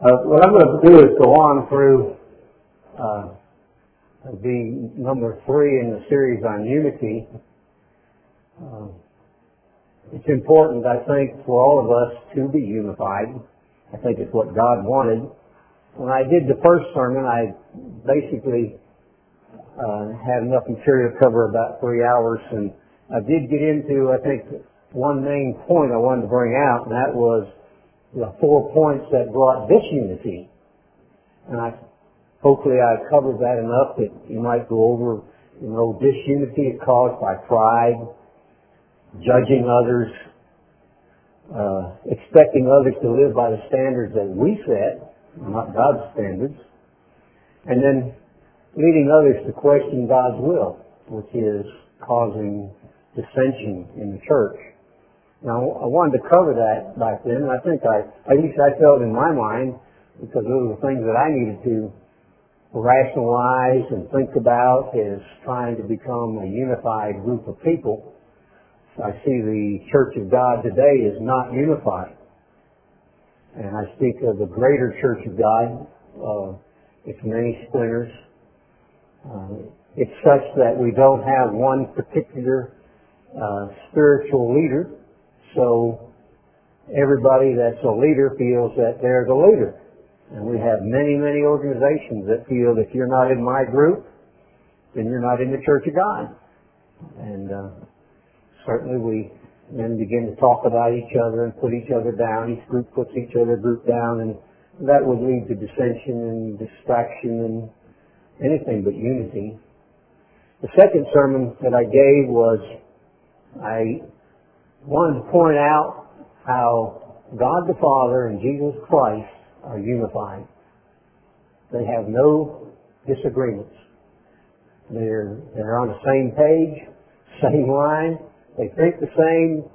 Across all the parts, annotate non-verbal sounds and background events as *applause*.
Uh, what I'm going to do is go on through uh, the number three in the series on unity. Uh, it's important, I think, for all of us to be unified. I think it's what God wanted. When I did the first sermon, I basically uh, had enough material to cover about three hours, and I did get into, I think, one main point I wanted to bring out, and that was the four points that brought this unity. And I, hopefully I covered that enough that you might go over, you know, disunity is caused by pride, judging others, uh, expecting others to live by the standards that we set, not God's standards, and then leading others to question God's will, which is causing dissension in the church. Now, I wanted to cover that back then, and I think I, at least I felt in my mind, because those are the things that I needed to rationalize and think about is trying to become a unified group of people. I see the Church of God today is not unified. And I speak of the greater Church of God. Uh, it's many splinters. Uh, it's such that we don't have one particular uh, spiritual leader so everybody that's a leader feels that they're the leader. And we have many, many organizations that feel if you're not in my group, then you're not in the Church of God. And uh, certainly we then begin to talk about each other and put each other down. Each group puts each other group down, and that would lead to dissension and distraction and anything but unity. The second sermon that I gave was I wanted to point out how God the Father and Jesus Christ are unified. They have no disagreements. They're, they're on the same page, same line. They think the same.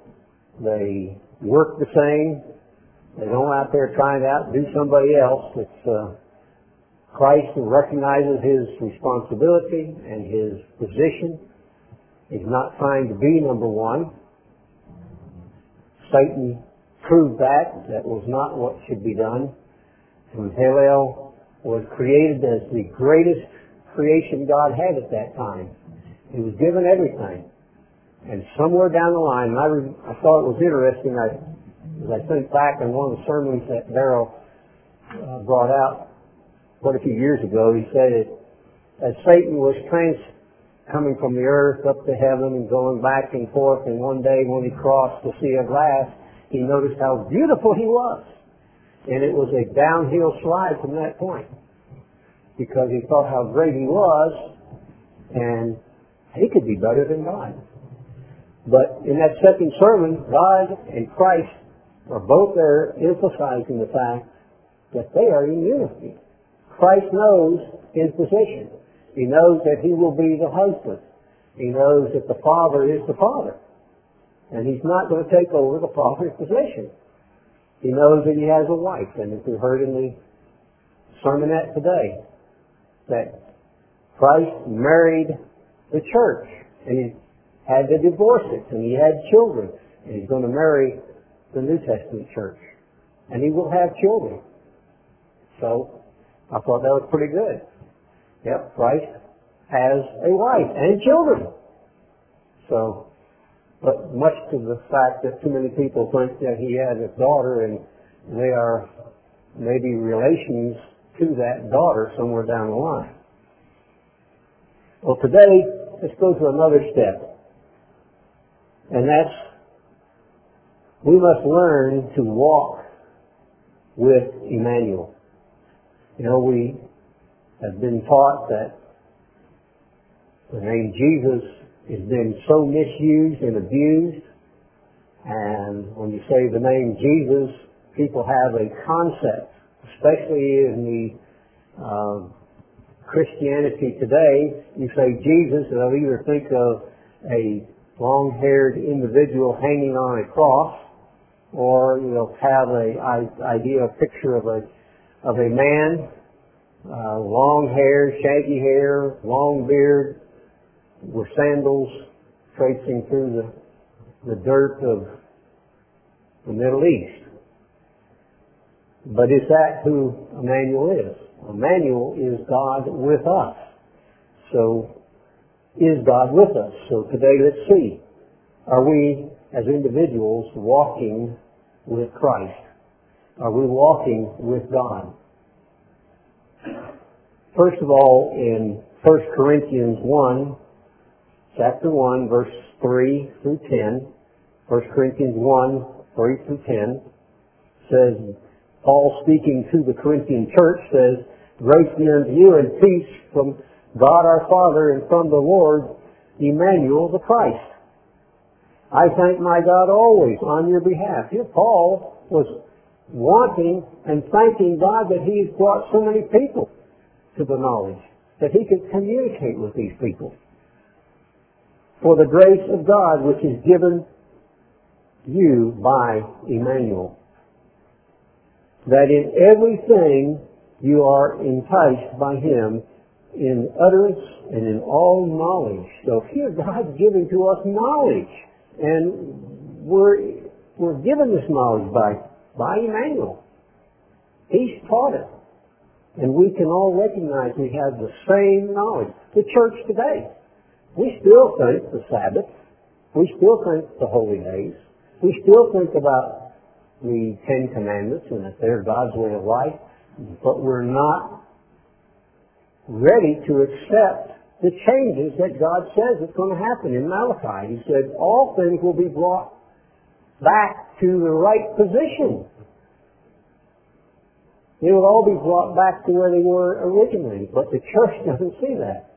They work the same. They don't out there trying to outdo somebody else. It's uh, Christ who recognizes his responsibility and his position. He's not trying to be number one. Satan proved that. That was not what should be done. When Helel was created as the greatest creation God had at that time. He was given everything. And somewhere down the line, I, re- I thought it was interesting, I, as I think back in one of the sermons that Darrell uh, brought out quite a few years ago, he said that, Satan was trans, coming from the earth up to heaven and going back and forth. And one day when he crossed the sea of glass, he noticed how beautiful he was. And it was a downhill slide from that point because he thought how great he was and he could be better than God. But in that second sermon, God and Christ are both there emphasizing the fact that they are in unity. Christ knows his position. He knows that he will be the husband. He knows that the father is the father. And he's not going to take over the father's position. He knows that he has a wife, and as we heard in the sermonette today, that Christ married the church, and he had to divorce it, and he had children, and he's going to marry the New Testament church. And he will have children. So, I thought that was pretty good. Yep, Christ has a wife and children. So, but much to the fact that too many people think that he has a daughter and they are maybe relations to that daughter somewhere down the line. Well, today, let's go to another step. And that's, we must learn to walk with Emmanuel. You know, we have been taught that the name Jesus has been so misused and abused. And when you say the name Jesus, people have a concept, especially in the uh, Christianity today. You say Jesus, and they'll either think of a long-haired individual hanging on a cross, or you'll have a idea, a picture of a of a man uh, long hair, shaggy hair, long beard, with sandals tracing through the, the dirt of the Middle East. But is that who Emmanuel is? Emmanuel is God with us. So, is God with us? So today let's see. Are we, as individuals, walking with Christ? Are we walking with God? First of all, in 1 Corinthians 1, chapter 1, verse 3 through 10, 1 Corinthians 1, 3 through 10, says, Paul speaking to the Corinthian church says, Grace be unto you and peace from God our Father and from the Lord Emmanuel the Christ. I thank my God always on your behalf. Here Paul was wanting and thanking God that he's brought so many people to the knowledge, that he could communicate with these people. For the grace of God which is given you by Emmanuel. That in everything you are enticed by him in utterance and in all knowledge. So here God's giving to us knowledge. And we're, we're given this knowledge by, by Emmanuel. He's taught it. And we can all recognize we have the same knowledge. The church today. We still think the Sabbath. We still think the holy days. We still think about the Ten Commandments and that they're God's way of life. But we're not ready to accept the changes that God says is going to happen in Malachi. He said all things will be brought back to the right position. They will all be brought back to where they were originally, but the church *laughs* doesn't see that.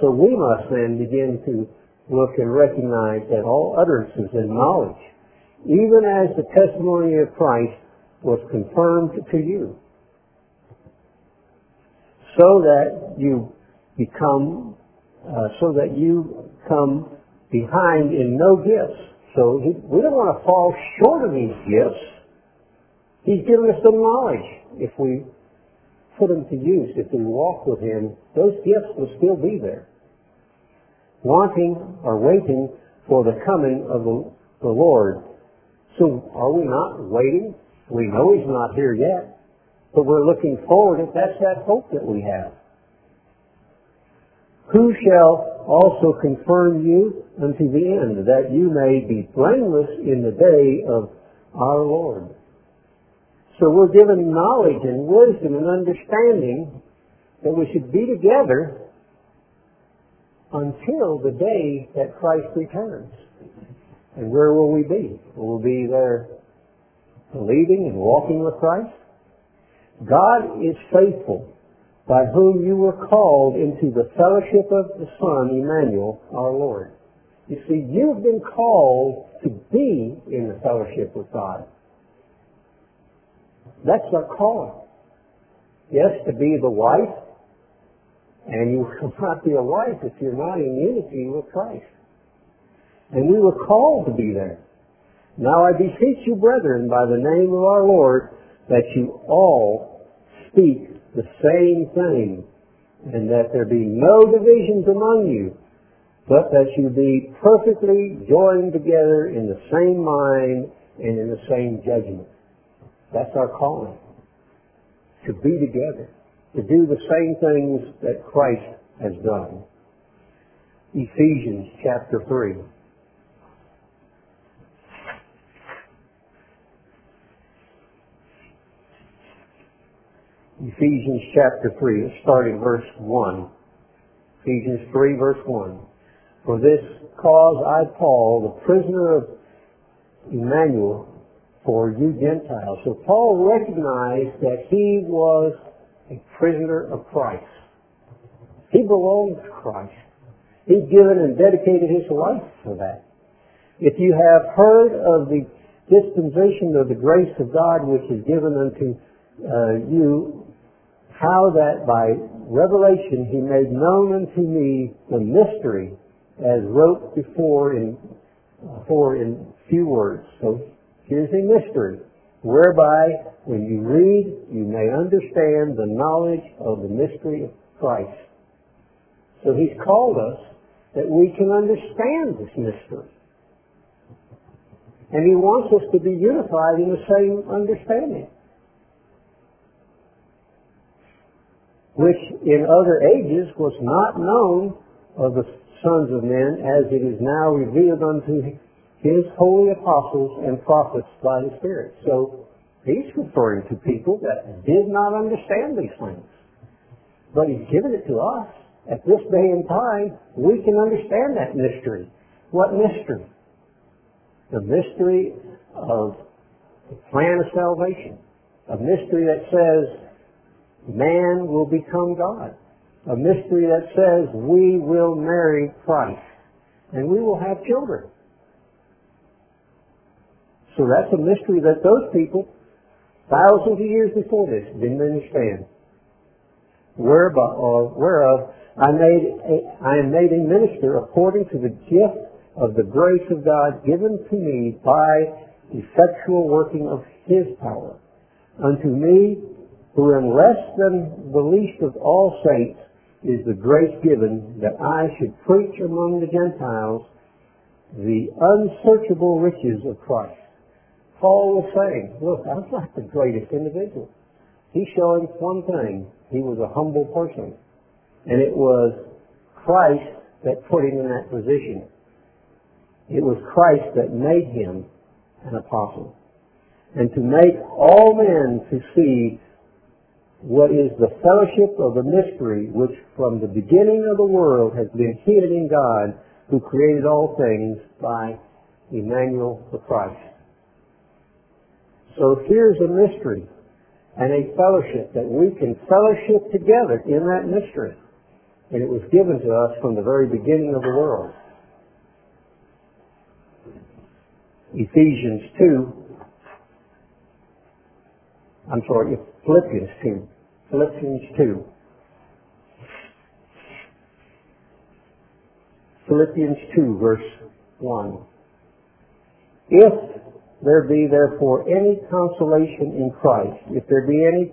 So we must then begin to look and recognize that all utterances and knowledge, even as the testimony of Christ was confirmed to you, so that you become, uh, so that you come behind in no gifts. So we don't want to fall short of these gifts. He's given us the knowledge. If we put them to use, if we walk with Him, those gifts will still be there. Wanting or waiting for the coming of the, the Lord. So are we not waiting? We know He's not here yet, but we're looking forward. That's that hope that we have. Who shall also confirm you unto the end, that you may be blameless in the day of our Lord? So we're given knowledge and wisdom and understanding that we should be together until the day that Christ returns. And where will we be? We'll be there believing and walking with Christ? God is faithful by whom you were called into the fellowship of the Son, Emmanuel, our Lord. You see, you've been called to be in the fellowship with God. That's our calling. Yes, to be the wife, and you will not be a wife if you're not in unity with Christ. And we were called to be there. Now I beseech you, brethren, by the name of our Lord, that you all speak the same thing, and that there be no divisions among you, but that you be perfectly joined together in the same mind and in the same judgment. That's our calling. To be together. To do the same things that Christ has done. Ephesians chapter 3. Ephesians chapter 3, starting verse 1. Ephesians 3, verse 1. For this cause I, Paul, the prisoner of Emmanuel, for you Gentiles. So Paul recognized that he was a prisoner of Christ. He belonged to Christ. He'd given and dedicated his life for that. If you have heard of the dispensation of the grace of God which is given unto uh, you, how that by revelation he made known unto me the mystery as wrote before in, before in few words. So Here's a mystery, whereby when you read, you may understand the knowledge of the mystery of Christ. So he's called us that we can understand this mystery. And he wants us to be unified in the same understanding. Which in other ages was not known of the sons of men as it is now revealed unto his holy apostles and prophets by the Spirit. So he's referring to people that did not understand these things. But he's given it to us. At this day and time, we can understand that mystery. What mystery? The mystery of the plan of salvation. A mystery that says man will become God. A mystery that says we will marry Christ and we will have children. So that's a mystery that those people, thousands of years before this, didn't understand. Whereof, uh, whereof I, made a, I am made a minister according to the gift of the grace of God given to me by effectual working of His power. Unto me, who am less than the least of all saints, is the grace given that I should preach among the Gentiles the unsearchable riches of Christ. Paul was saying, look, I'm not the greatest individual. He's showing one thing. He was a humble person. And it was Christ that put him in that position. It was Christ that made him an apostle. And to make all men to see what is the fellowship of the mystery which from the beginning of the world has been hidden in God who created all things by Emmanuel the Christ. So here's a mystery and a fellowship that we can fellowship together in that mystery. And it was given to us from the very beginning of the world. Ephesians 2, I'm sorry, Philippians 2. Philippians 2. Philippians 2, verse 1. If there be therefore any consolation in Christ, if there be any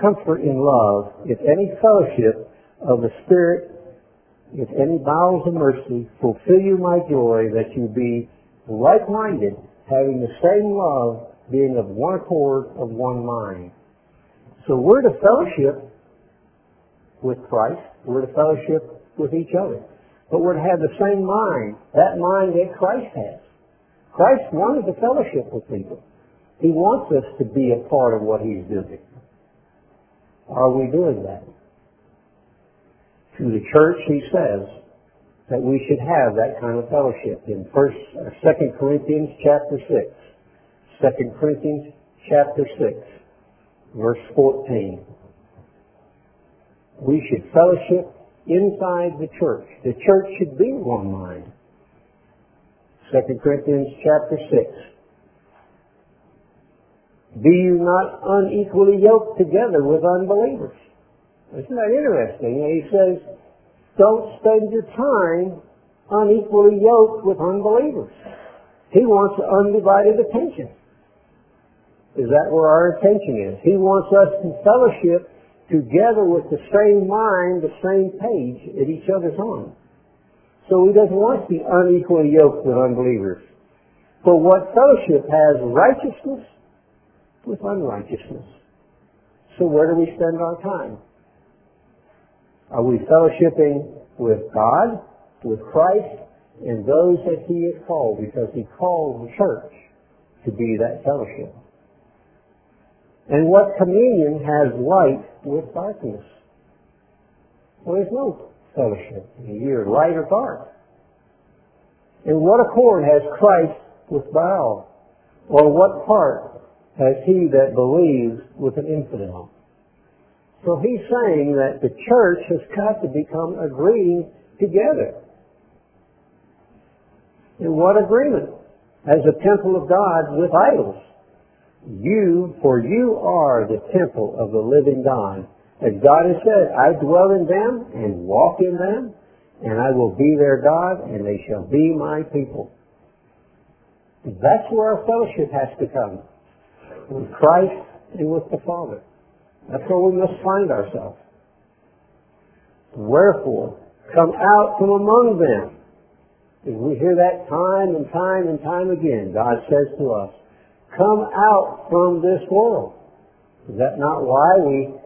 comfort in love, if any fellowship of the Spirit, if any bowels of mercy, fulfill you my joy that you be like-minded, having the same love, being of one accord, of one mind. So we're to fellowship with Christ. We're to fellowship with each other. But we're to have the same mind, that mind that Christ has. Christ wanted to fellowship with people. He wants us to be a part of what He's doing. Are we doing that? To the church, He says that we should have that kind of fellowship in First, uh, Second Corinthians chapter six. Second Corinthians chapter six, verse fourteen. We should fellowship inside the church. The church should be one mind. 2 Corinthians chapter 6. Be you not unequally yoked together with unbelievers. Isn't that interesting? He says, don't spend your time unequally yoked with unbelievers. He wants undivided attention. Is that where our attention is? He wants us to fellowship together with the same mind, the same page at each other's on. So he doesn't want to be unequally yoked with unbelievers. For what fellowship has righteousness with unrighteousness? So where do we spend our time? Are we fellowshipping with God, with Christ, and those that He has called? Because He called the church to be that fellowship. And what communion has light with darkness? Well, there's no fellowship. You're light or dark. And what accord has Christ with Baal? Or what part has he that believes with an infidel? So he's saying that the church has got to become agreeing together. In what agreement? As a temple of God with idols. You, for you are the temple of the living God. As God has said, I dwell in them and walk in them, and I will be their God, and they shall be my people. That's where our fellowship has to come. With Christ and with the Father. That's where we must find ourselves. Wherefore, come out from among them. And we hear that time and time and time again. God says to us, come out from this world. Is that not why we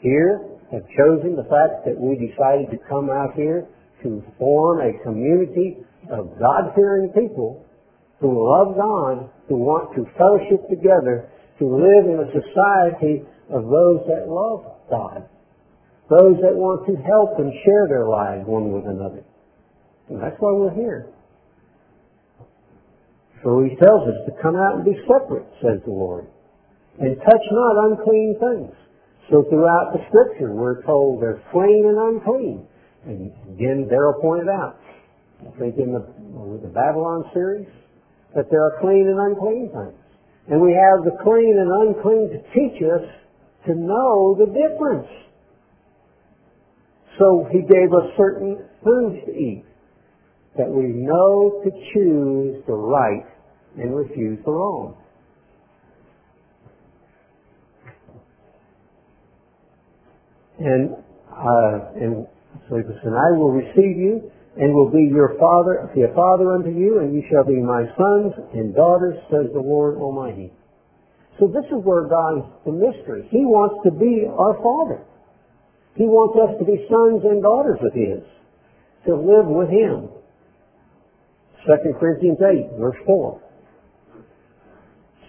here have chosen, the fact that we decided to come out here to form a community of God-fearing people who love God, who want to fellowship together, to live in a society of those that love God, those that want to help and share their lives one with another. And that's why we're here. So he tells us to come out and be separate, says the Lord, and touch not unclean things. So throughout the scripture, we're told they're clean and unclean. And again, Daryl pointed out, I think in the, the Babylon series, that there are clean and unclean things. And we have the clean and unclean to teach us to know the difference. So he gave us certain foods to eat that we know to choose the right and refuse the wrong. And, uh, and so he said, I will receive you and will be your father, be a father unto you, and you shall be my sons and daughters, says the Lord Almighty. So this is where God is the mystery. He wants to be our father. He wants us to be sons and daughters of His, to live with Him. 2 Corinthians 8, verse 4.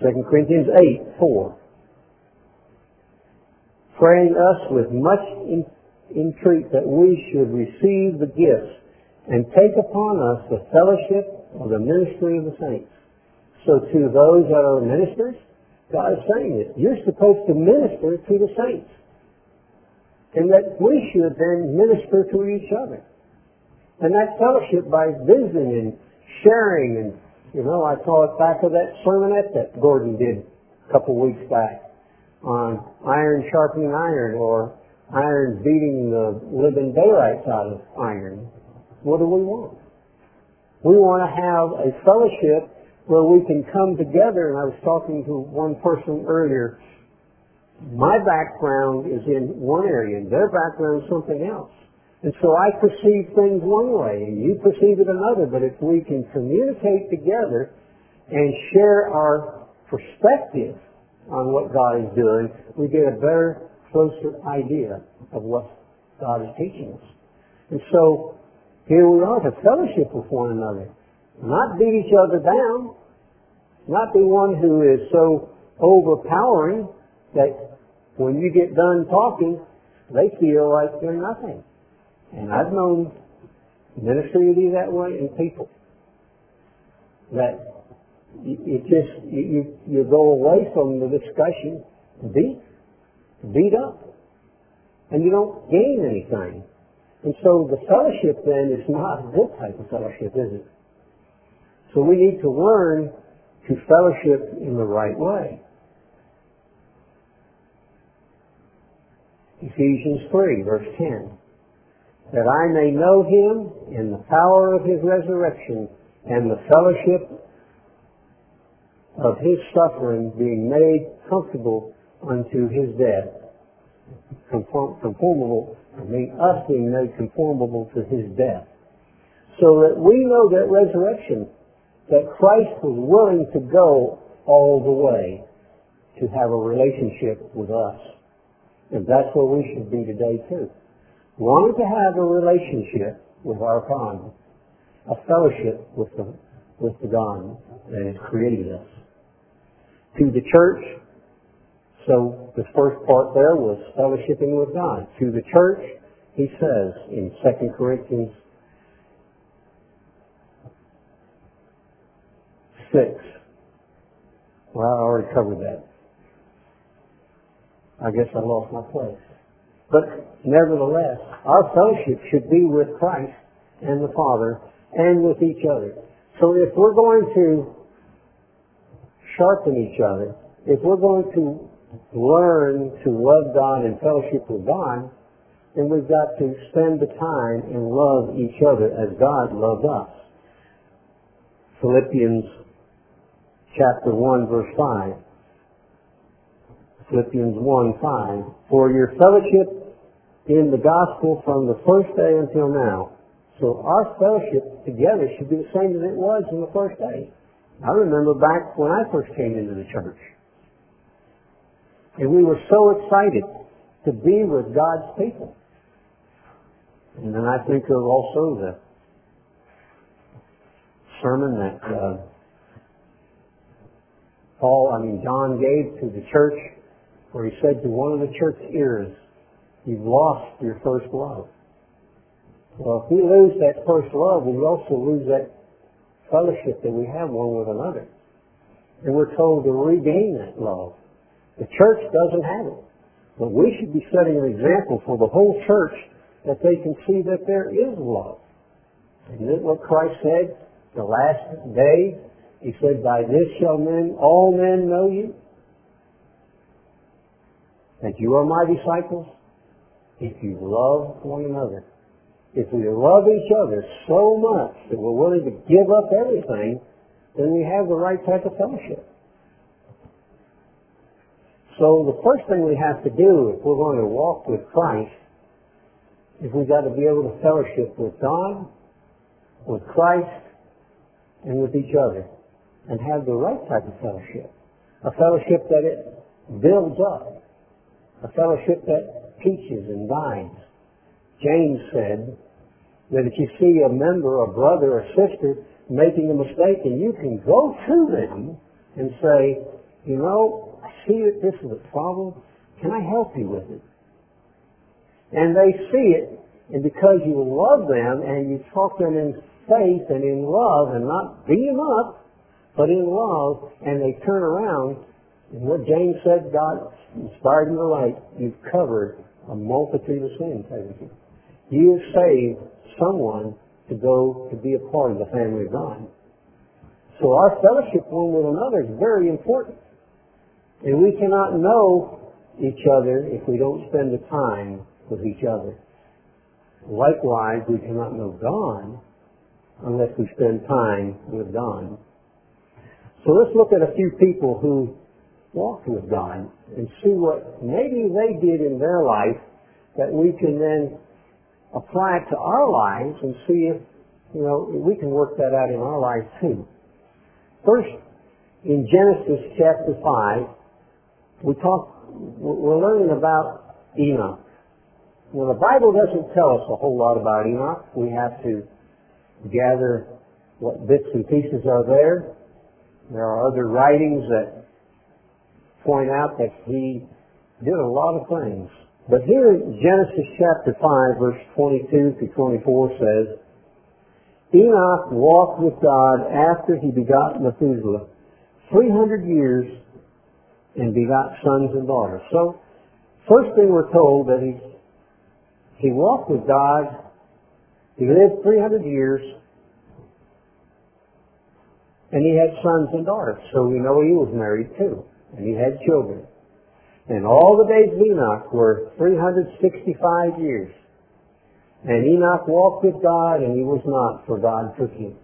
2 Corinthians 8, 4. Praying us with much entreat that we should receive the gifts and take upon us the fellowship of the ministry of the saints. So to those that are ministers, God is saying it. you're supposed to minister to the saints. And that we should then minister to each other. And that fellowship by visiting and sharing and, you know, I saw it back of that sermonette that Gordon did a couple weeks back on iron sharpening iron or iron beating the living daylights out of iron. What do we want? We want to have a fellowship where we can come together, and I was talking to one person earlier. My background is in one area, and their background is something else. And so I perceive things one way, and you perceive it another, but if we can communicate together and share our perspective on what God is doing, we get a better, closer idea of what God is teaching us. And so here we are to fellowship with one another. Not beat each other down, not be one who is so overpowering that when you get done talking, they feel like they're nothing. And I've known ministry to be that way in people. That it just, you, you go away from the discussion beat, beat up. And you don't gain anything. And so the fellowship then is not this type of fellowship, is it? So we need to learn to fellowship in the right way. Ephesians 3, verse 10. That I may know him in the power of his resurrection and the fellowship of his suffering being made comfortable unto his death. Conform, conformable, I mean us being made conformable to his death. So that we know that resurrection that Christ was willing to go all the way to have a relationship with us. And that's where we should be today too. Wanting to have a relationship with our God, a fellowship with the, with the God that has created us. To the church, so the first part there was fellowshipping with God. To the church, he says in 2 Corinthians 6. Well, I already covered that. I guess I lost my place. But nevertheless, our fellowship should be with Christ and the Father and with each other. So if we're going to sharpen each other, if we're going to learn to love God and fellowship with God, then we've got to spend the time and love each other as God loved us. Philippians chapter 1 verse 5. Philippians 1, 5. For your fellowship in the gospel from the first day until now. So our fellowship together should be the same as it was in the first day. I remember back when I first came into the church. And we were so excited to be with God's people. And then I think of also the sermon that uh, Paul, I mean John gave to the church where he said to one of the church ears, you've lost your first love. Well, if we lose that first love, we also lose that fellowship that we have one with another. And we're told to regain that love. The church doesn't have it. But we should be setting an example for the whole church that they can see that there is love. Isn't it what Christ said? The last day, He said, by this shall men, all men know you, that you are my disciples, if you love one another. If we love each other so much that we're willing to give up everything, then we have the right type of fellowship. So the first thing we have to do if we're going to walk with Christ is we've got to be able to fellowship with God, with Christ, and with each other, and have the right type of fellowship. A fellowship that it builds up. A fellowship that teaches and guides. James said that if you see a member, a brother a sister making a mistake and you can go to them and say, you know, I see that this is a problem. Can I help you with it? And they see it, and because you love them and you talk them in faith and in love and not beat them up, but in love, and they turn around, and what James said, God inspired him to write, you've covered a multitude of sins, haven't you? You have saved someone to go to be a part of the family of God. So our fellowship one with another is very important. And we cannot know each other if we don't spend the time with each other. Likewise, we cannot know God unless we spend time with God. So let's look at a few people who walked with God and see what maybe they did in their life that we can then apply it to our lives and see if, you know, we can work that out in our lives too. First, in Genesis chapter 5, we talk, we're learning about Enoch. Well, the Bible doesn't tell us a whole lot about Enoch. We have to gather what bits and pieces are there. There are other writings that point out that he did a lot of things. But here Genesis chapter 5, verse 22 to 24 says, Enoch walked with God after he begot Methuselah 300 years and begot sons and daughters. So, first thing we're told that he, he walked with God, he lived 300 years, and he had sons and daughters. So we know he was married too, and he had children. And all the days of Enoch were 365 years. And Enoch walked with God and he was not, for God took him.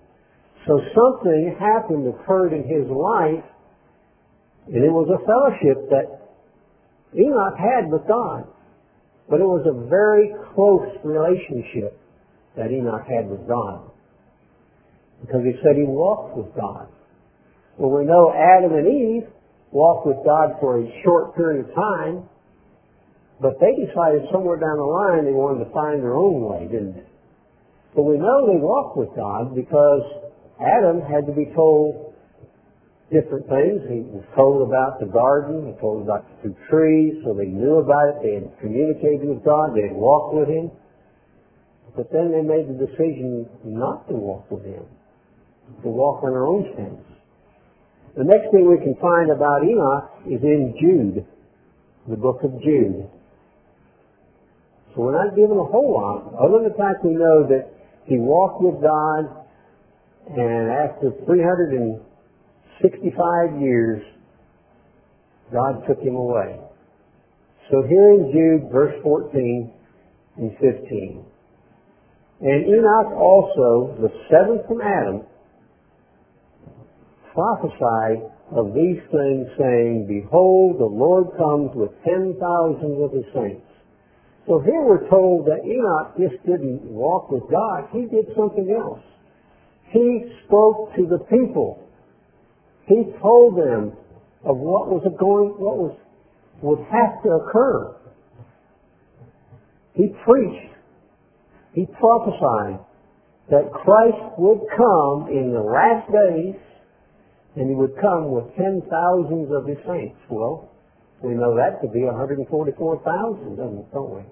So something happened, occurred in his life, and it was a fellowship that Enoch had with God. But it was a very close relationship that Enoch had with God. Because he said he walked with God. Well, we know Adam and Eve walked with God for a short period of time, but they decided somewhere down the line they wanted to find their own way, didn't they? But we know they walked with God because Adam had to be told different things. He was told about the garden, he was told about the two trees, so they knew about it, they had communicated with God, they had walked with Him. But then they made the decision not to walk with Him, to walk on their own steps. The next thing we can find about Enoch is in Jude, the book of Jude. So we're not given a whole lot, other than the fact we know that he walked with God, and after 365 years, God took him away. So here in Jude, verse 14 and 15. And Enoch also, the seventh from Adam, prophesied of these things, saying, Behold, the Lord comes with ten thousands of his saints. So here we're told that Enoch just didn't walk with God, he did something else. He spoke to the people. He told them of what was going, what was, would have to occur. He preached, he prophesied that Christ would come in the last days and he would come with ten thousands of his saints. Well, we know that to be 144,000, don't we?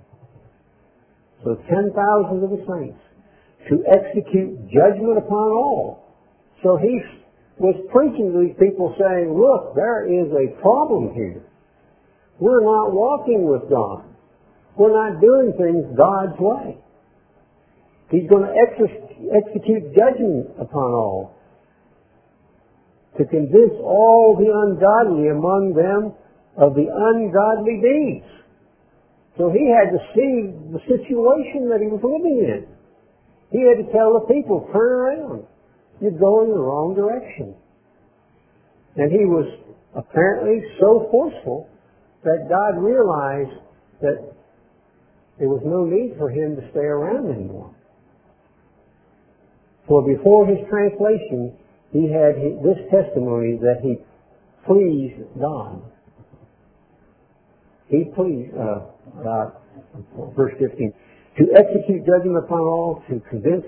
So ten thousand of the saints to execute judgment upon all. So he was preaching to these people saying, look, there is a problem here. We're not walking with God. We're not doing things God's way. He's going to ex- execute judgment upon all to convince all the ungodly among them of the ungodly deeds. So he had to see the situation that he was living in. He had to tell the people, turn around. You're going the wrong direction. And he was apparently so forceful that God realized that there was no need for him to stay around anymore. For before his translation, he had this testimony that he pleased God. He pleased uh, God. Verse 15. To execute judgment upon all, to convince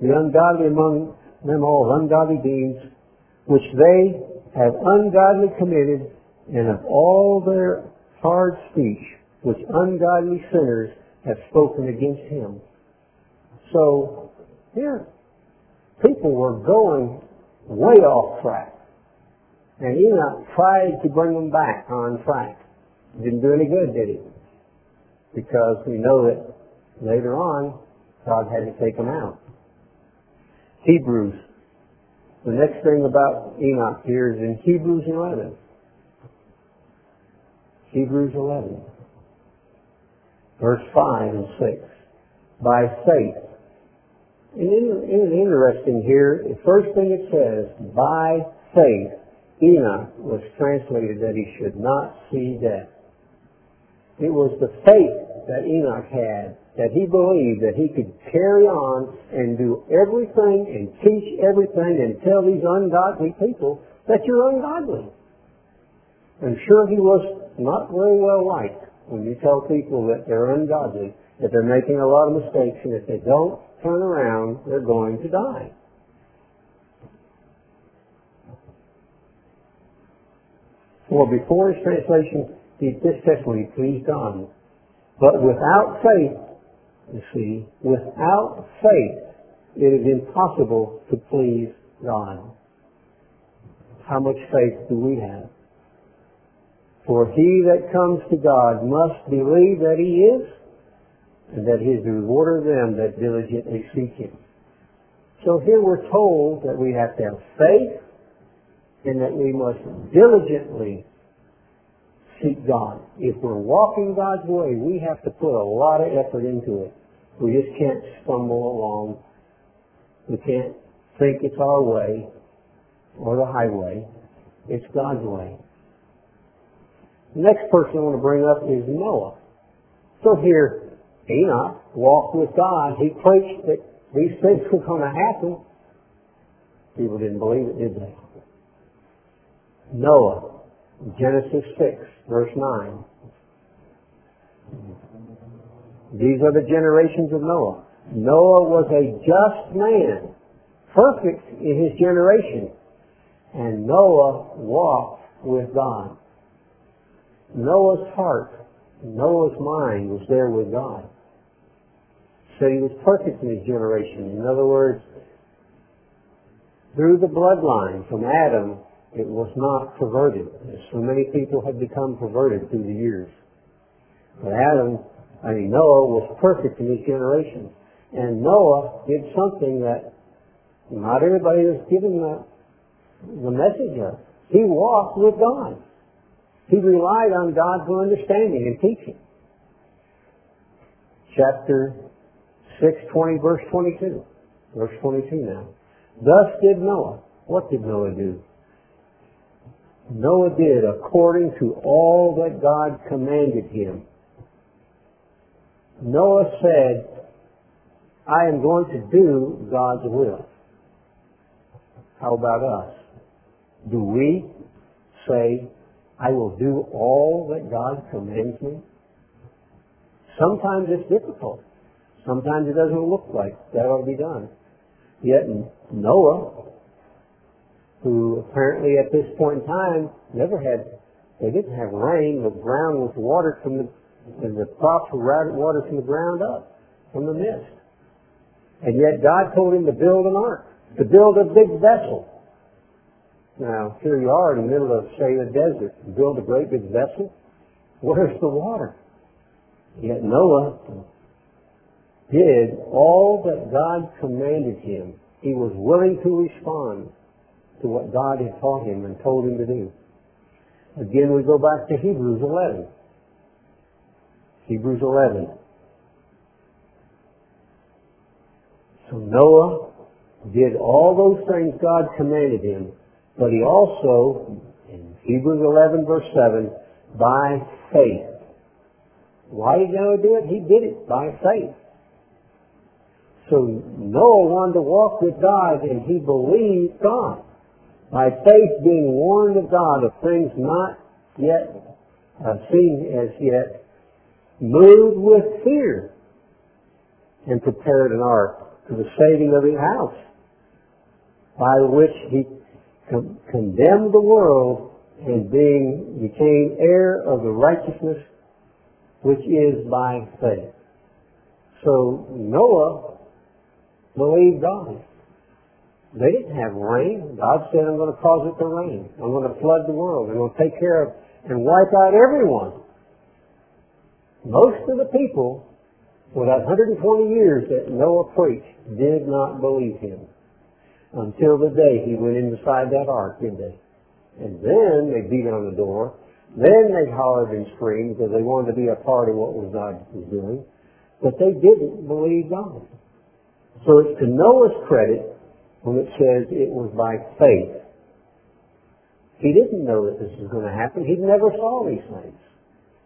the ungodly among them all of ungodly deeds, which they have ungodly committed, and of all their hard speech, which ungodly sinners have spoken against him. So, here, people were going way off track. And Enoch tried to bring them back on track. Didn't do any good, did he? Because we know that later on, God had to take them out. Hebrews. The next thing about Enoch here is in Hebrews 11. Hebrews 11. Verse 5 and 6. By faith. And interesting here, the first thing it says, by faith, Enoch was translated that he should not see death. It was the faith that Enoch had that he believed that he could carry on and do everything and teach everything and tell these ungodly people that you're ungodly. I'm sure he was not very well liked when you tell people that they're ungodly, that they're making a lot of mistakes, and if they don't turn around, they're going to die. For before his translation, he, this testimony pleased God. But without faith, you see, without faith, it is impossible to please God. How much faith do we have? For he that comes to God must believe that he is, and that he is the rewarder of them that diligently seek him. So here we're told that we have to have faith, and that we must diligently seek God. If we're walking God's way, we have to put a lot of effort into it. We just can't stumble along. We can't think it's our way or the highway. It's God's way. The next person I want to bring up is Noah. So here, Enoch walked with God. He preached that these things were going to happen. People didn't believe it, did they? Noah, Genesis 6, verse 9. These are the generations of Noah. Noah was a just man, perfect in his generation, and Noah walked with God. Noah's heart, Noah's mind was there with God. So he was perfect in his generation. In other words, through the bloodline from Adam, it was not perverted. So many people have become perverted through the years. But Adam, I mean Noah, was perfect in his generation. And Noah did something that not everybody was given the, the message of. He walked with God. He relied on God for understanding and teaching. Chapter 6, 20, verse 22. Verse 22 now. Thus did Noah. What did Noah do? Noah did according to all that God commanded him. Noah said, I am going to do God's will. How about us? Do we say, I will do all that God commands me? Sometimes it's difficult. Sometimes it doesn't look like that ought to be done. Yet Noah, who apparently at this point in time never had, they didn't have rain, the ground was watered from the, and the crops were watered from the ground up, from the mist. And yet God told him to build an ark, to build a big vessel. Now, here you are in the middle of, say, the desert, build a great big vessel. Where's the water? Yet Noah did all that God commanded him. He was willing to respond to what God had taught him and told him to do. Again, we go back to Hebrews 11. Hebrews 11. So Noah did all those things God commanded him, but he also, in Hebrews 11 verse 7, by faith. Why did Noah do it? He did it by faith. So Noah wanted to walk with God and he believed God. By faith being warned of God of things not yet uh, seen as yet, moved with fear and prepared an ark for the saving of his house, by which he con- condemned the world and being became heir of the righteousness which is by faith. So Noah believed God. They didn't have rain. God said, I'm going to cause it to rain. I'm going to flood the world. I'm going to take care of and wipe out everyone. Most of the people for that 120 years that Noah preached did not believe him until the day he went inside that ark, didn't they? And then they beat on the door. Then they hollered and screamed because they wanted to be a part of what was God was doing. But they didn't believe God. So it's to Noah's credit when it says it was by faith. He didn't know that this was going to happen. He never saw these things.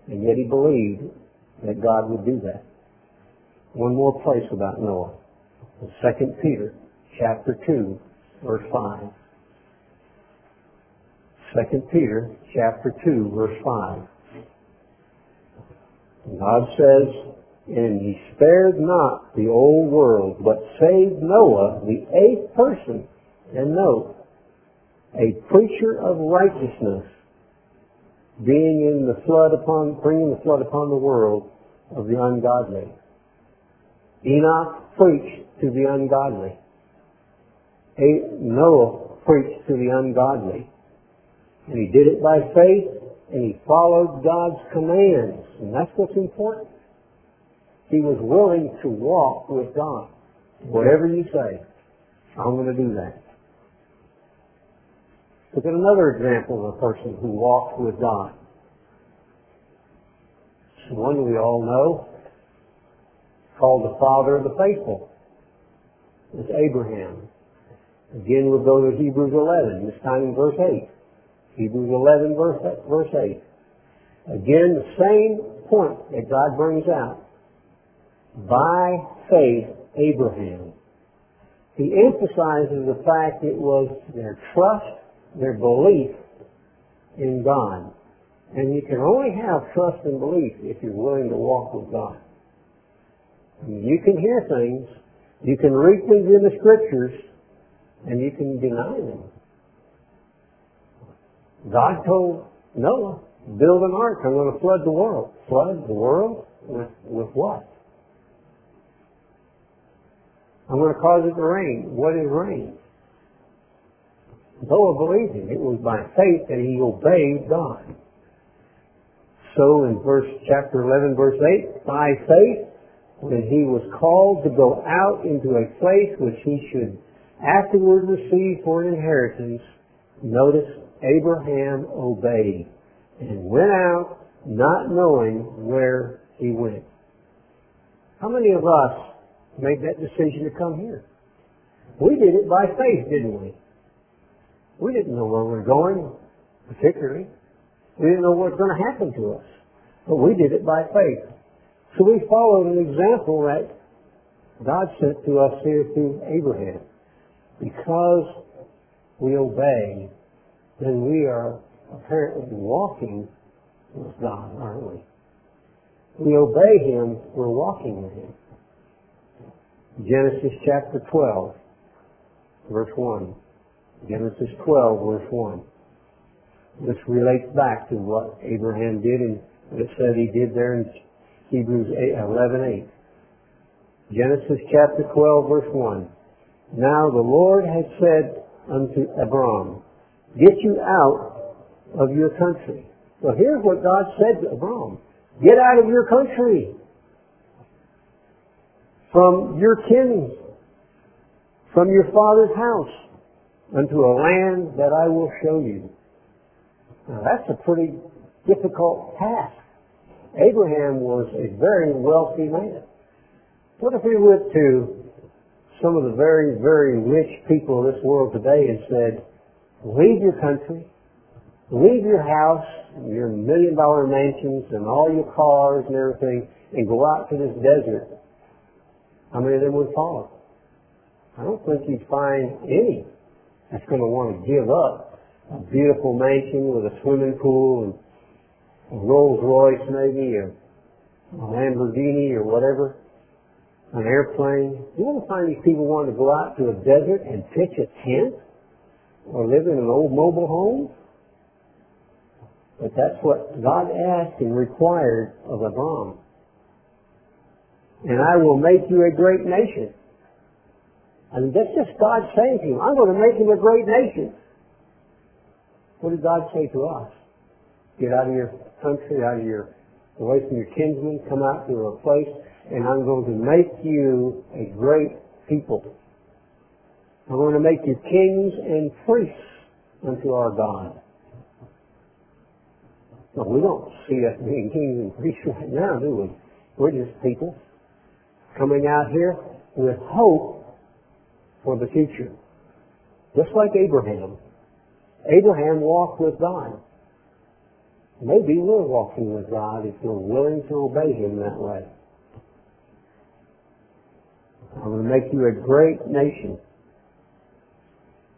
And yet he believed that God would do that. One more place about Noah. Second Peter chapter 2, verse 5. Second Peter chapter 2, verse 5. God says, and he spared not the old world, but saved Noah, the eighth person. And note, a preacher of righteousness, being in the flood upon, bringing the flood upon the world of the ungodly. Enoch preached to the ungodly. Noah preached to the ungodly. And he did it by faith, and he followed God's commands. And that's what's important. He was willing to walk with God. Whatever you say, I'm going to do that. Look at another example of a person who walked with God. It's one we all know, called the father of the faithful. It's Abraham. Again, we'll go to Hebrews 11, this time in verse 8. Hebrews 11, verse, verse 8. Again, the same point that God brings out by faith Abraham. He emphasizes the fact it was their trust, their belief in God. And you can only have trust and belief if you're willing to walk with God. You can hear things, you can read things in the scriptures, and you can deny them. God told Noah, build an ark, I'm going to flood the world. Flood the world with, with what? I'm going to cause it to rain. What is rain? Noah believed him. It was by faith that he obeyed God. So in verse chapter 11, verse 8, by faith, when he was called to go out into a place which he should afterward received for an inheritance, notice Abraham obeyed and went out not knowing where he went. How many of us made that decision to come here. We did it by faith, didn't we? We didn't know where we were going, particularly. We didn't know what was going to happen to us. But we did it by faith. So we followed an example that God sent to us here through Abraham. Because we obey, then we are apparently walking with God, aren't we? we obey Him, we're walking with Him. Genesis chapter 12, verse 1. Genesis 12, verse 1. This relates back to what Abraham did and what it said he did there in Hebrews 11, 8. Genesis chapter 12, verse 1. Now the Lord had said unto Abram, Get you out of your country. So here's what God said to Abram. Get out of your country. From your kin. From your father's house. Unto a land that I will show you. Now that's a pretty difficult task. Abraham was a very wealthy man. What if we went to some of the very, very rich people of this world today and said, leave your country, leave your house, your million dollar mansions and all your cars and everything and go out to this desert, how many of them would follow? I don't think you'd find any that's going to want to give up a beautiful mansion with a swimming pool and a Rolls Royce maybe or a Lamborghini or whatever, an airplane. You want to find these people wanting to go out to a desert and pitch a tent or live in an old mobile home? But that's what God asked and required of Abram. And I will make you a great nation. I mean, that's just God saying to him, I'm going to make him a great nation. What did God say to us? Get out of your country, out of your, away from your kinsmen, come out to a place, and I'm going to make you a great people. I'm going to make you kings and priests unto our God. No, we don't see us being kings and priests right now, do we? We're just people coming out here with hope for the future. Just like Abraham. Abraham walked with God. Maybe we're walking with God if we're willing to obey Him that way. I will make you a great nation.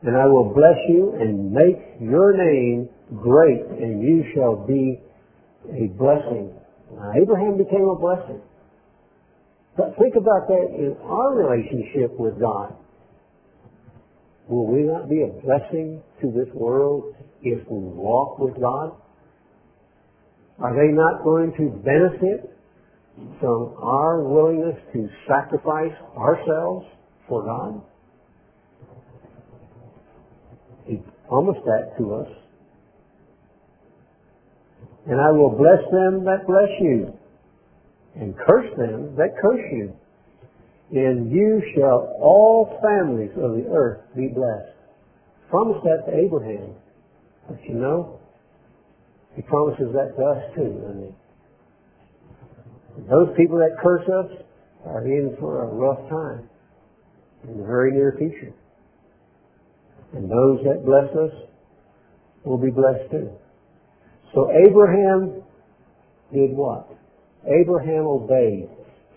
And I will bless you and make your name great, and you shall be a blessing. Now, Abraham became a blessing. But think about that in our relationship with God. Will we not be a blessing to this world if we walk with God? Are they not going to benefit from our willingness to sacrifice ourselves for God? He promised that to us. And I will bless them that bless you, and curse them that curse you. In you shall all families of the earth be blessed. Promised that to Abraham. But you know, he promises that to us too, doesn't he? Those people that curse us are in for a rough time in the very near future. And those that bless us will be blessed too. So Abraham did what? Abraham obeyed.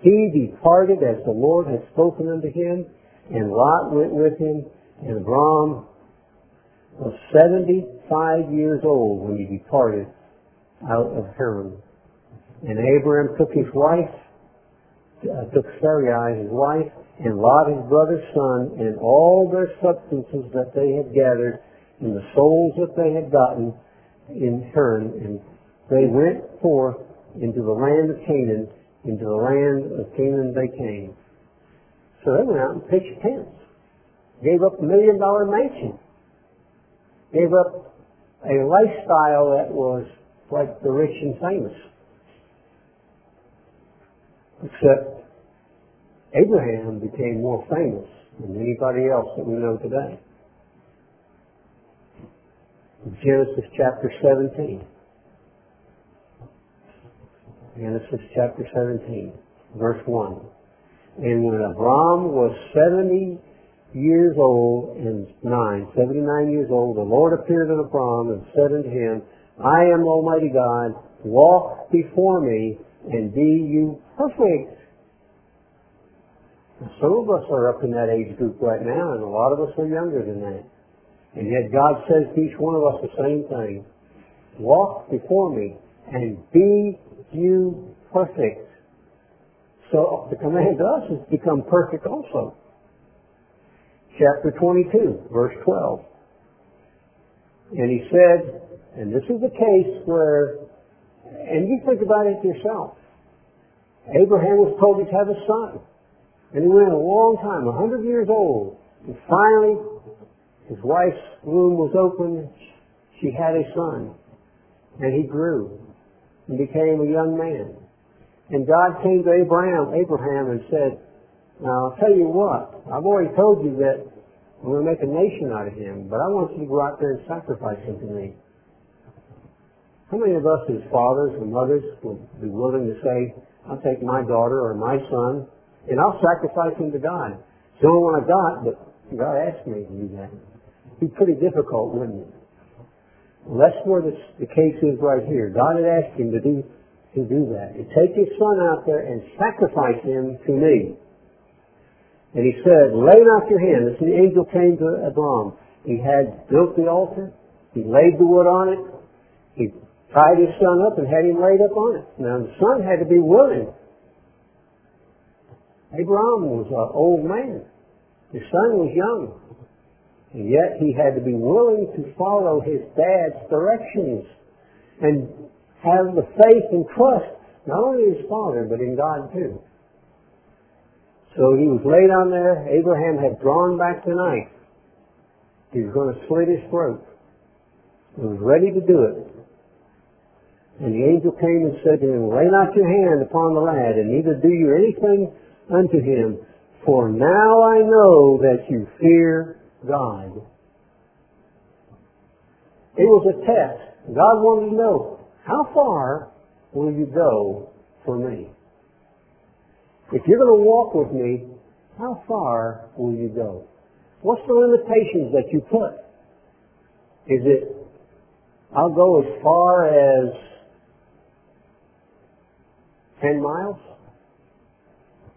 He departed as the Lord had spoken unto him, and Lot went with him, and Abram was 75 years old when he departed out of Haran. And Abraham took his wife, uh, took Sarai his wife, and Lot his brother's son, and all their substances that they had gathered, and the souls that they had gotten in Haran, and they went forth into the land of Canaan, into the land of Canaan they came. So they went out and pitched tents, gave up a million dollar mansion, gave up a lifestyle that was like the rich and famous. Except Abraham became more famous than anybody else that we know today. Genesis chapter 17. Genesis chapter 17, verse 1. And when Abram was 70 years old and nine, 79 years old, the Lord appeared unto Abram and said unto him, I am Almighty God, walk before me and be you perfect. Some of us are up in that age group right now, and a lot of us are younger than that. And yet God says to each one of us the same thing. Walk before me and be you perfect. So the command to us is become perfect also. Chapter 22, verse 12. And he said, and this is the case where, and you think about it yourself. Abraham was told he'd have a son. And he went a long time, a hundred years old. And finally, his wife's womb was open. She had a son. And he grew and became a young man. And God came to Abraham, Abraham and said, now I'll tell you what, I've already told you that I'm going to make a nation out of him, but I want you to go out there and sacrifice him to me. How many of us as fathers and mothers would be willing to say, I'll take my daughter or my son and I'll sacrifice him to God. It's the only one I got, but God asked me to do that. It'd be pretty difficult, wouldn't it? Well, that's where the, the case is right here. God had asked him to do to do that. To take his son out there and sacrifice him to me. And he said, lay not your hand. This the angel came to Abram. He had built the altar. He laid the wood on it. He tied his son up and had him laid up on it. Now the son had to be willing. Abraham was an old man. His son was young. And yet he had to be willing to follow his dad's directions and have the faith and trust, not only in his father, but in God too. So he was laid on there. Abraham had drawn back the knife. He was going to slit his throat. He was ready to do it. And the angel came and said to him, Lay not your hand upon the lad, and neither do you anything unto him, for now I know that you fear God. It was a test. God wanted to know, how far will you go for me? If you're going to walk with me, how far will you go? What's the limitations that you put? Is it, I'll go as far as 10 miles?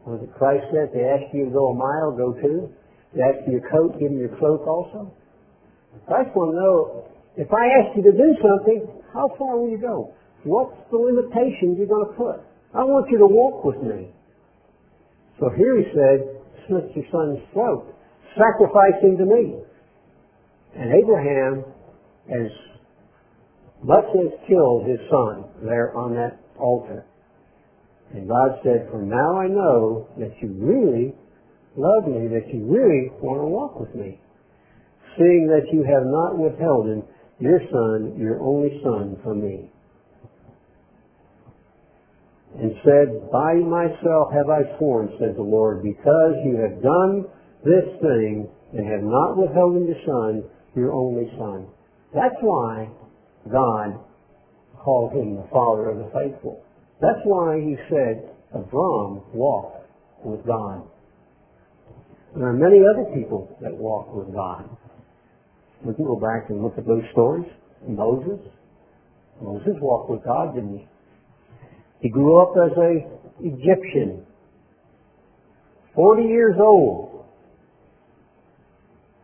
Was it Christ said, they ask you to go a mile, go two? They ask you your coat, give them your cloak also? Christ to know, if I ask you to do something, how far will you go? What's the limitations you're going to put? I want you to walk with me. So here he said, slit your son's throat. Sacrifice him to me. And Abraham, as much as killed his son there on that altar. And God said, from now I know that you really love me, that you really want to walk with me, seeing that you have not withheld him, your son, your only son, from me. And said, By myself have I sworn, said the Lord, because you have done this thing and have not withheld your son, your only son. That's why God called him the father of the faithful. That's why he said, Abram walked with God. There are many other people that walk with God. We can go back and look at those stories. Moses. Moses walked with God, didn't he? He grew up as a Egyptian. Forty years old.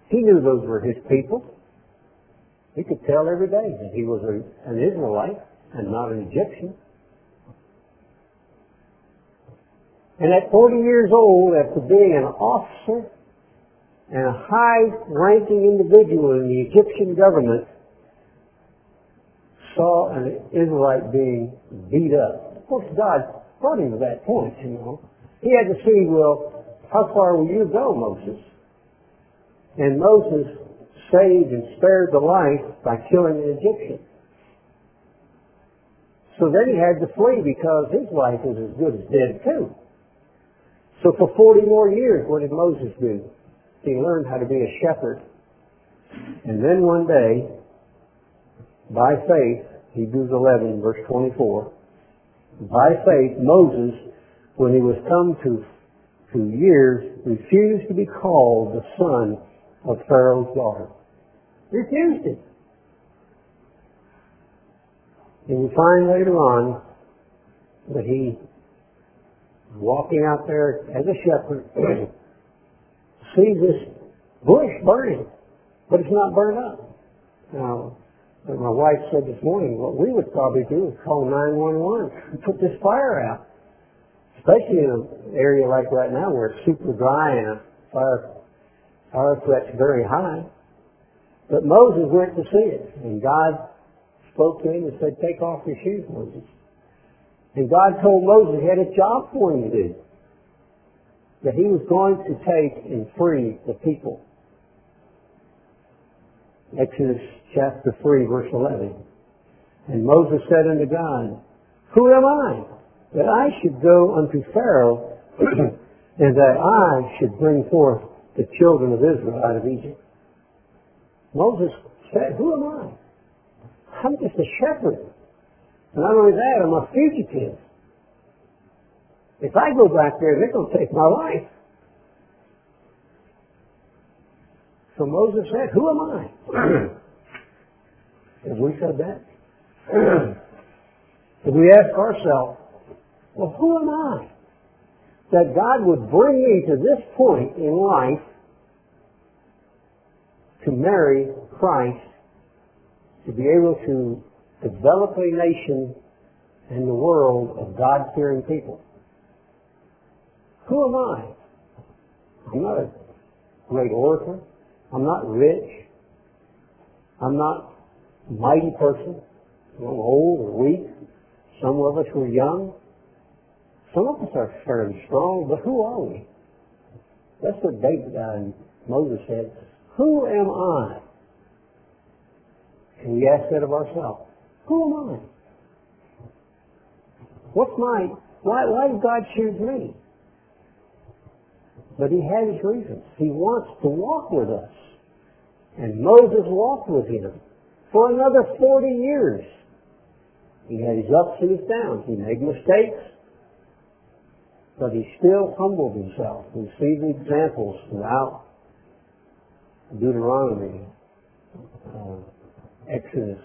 He knew those were his people. He could tell every day that he was a, an Israelite and not an Egyptian. And at 40 years old, after being an officer and a high-ranking individual in the Egyptian government, saw an Israelite being beat up. Of course, God brought him to that point, you know. He had to see, well, how far will you go, Moses? And Moses saved and spared the life by killing an Egyptian. So then he had to flee because his life was as good as dead too. So for 40 more years, what did Moses do? He learned how to be a shepherd. And then one day, by faith, Hebrews 11, verse 24, by faith, Moses, when he was come to, to years, refused to be called the son of Pharaoh's daughter. Refused it. And we find later on that he walking out there as a shepherd, *clears throat* sees this bush burning, but it's not burned up. Now, my wife said this morning, what we would probably do is call 911 and put this fire out. Especially in an area like right now where it's super dry and fire, fire threat's very high. But Moses went to see it, and God spoke to him and said, take off your shoes, Moses. And God told Moses he had a job for him to do. That he was going to take and free the people. Exodus chapter 3, verse 11. And Moses said unto God, Who am I that I should go unto Pharaoh *clears throat* and that I should bring forth the children of Israel out of Egypt? Moses said, Who am I? I'm just a shepherd. And not only that, I'm a fugitive. If I go back there, they're going to take my life. So Moses said, Who am I? *clears throat* Have we said that? *clears throat* if we ask ourselves, well, who am I? That God would bring me to this point in life to marry Christ, to be able to develop a nation and the world of God-fearing people. Who am I? I'm not a great orator. I'm not rich. I'm not a mighty person. I'm old or weak. Some of us were young. Some of us are fairly strong, but who are we? That's what David uh, and Moses said. Who am I? And we ask that of ourselves. Who am I? What's my, why, why did God choose me? But he had his reasons. He wants to walk with us. And Moses walked with him for another 40 years. He had his ups and his downs. He made mistakes, but he still humbled himself. We see the examples throughout Deuteronomy, uh, Exodus,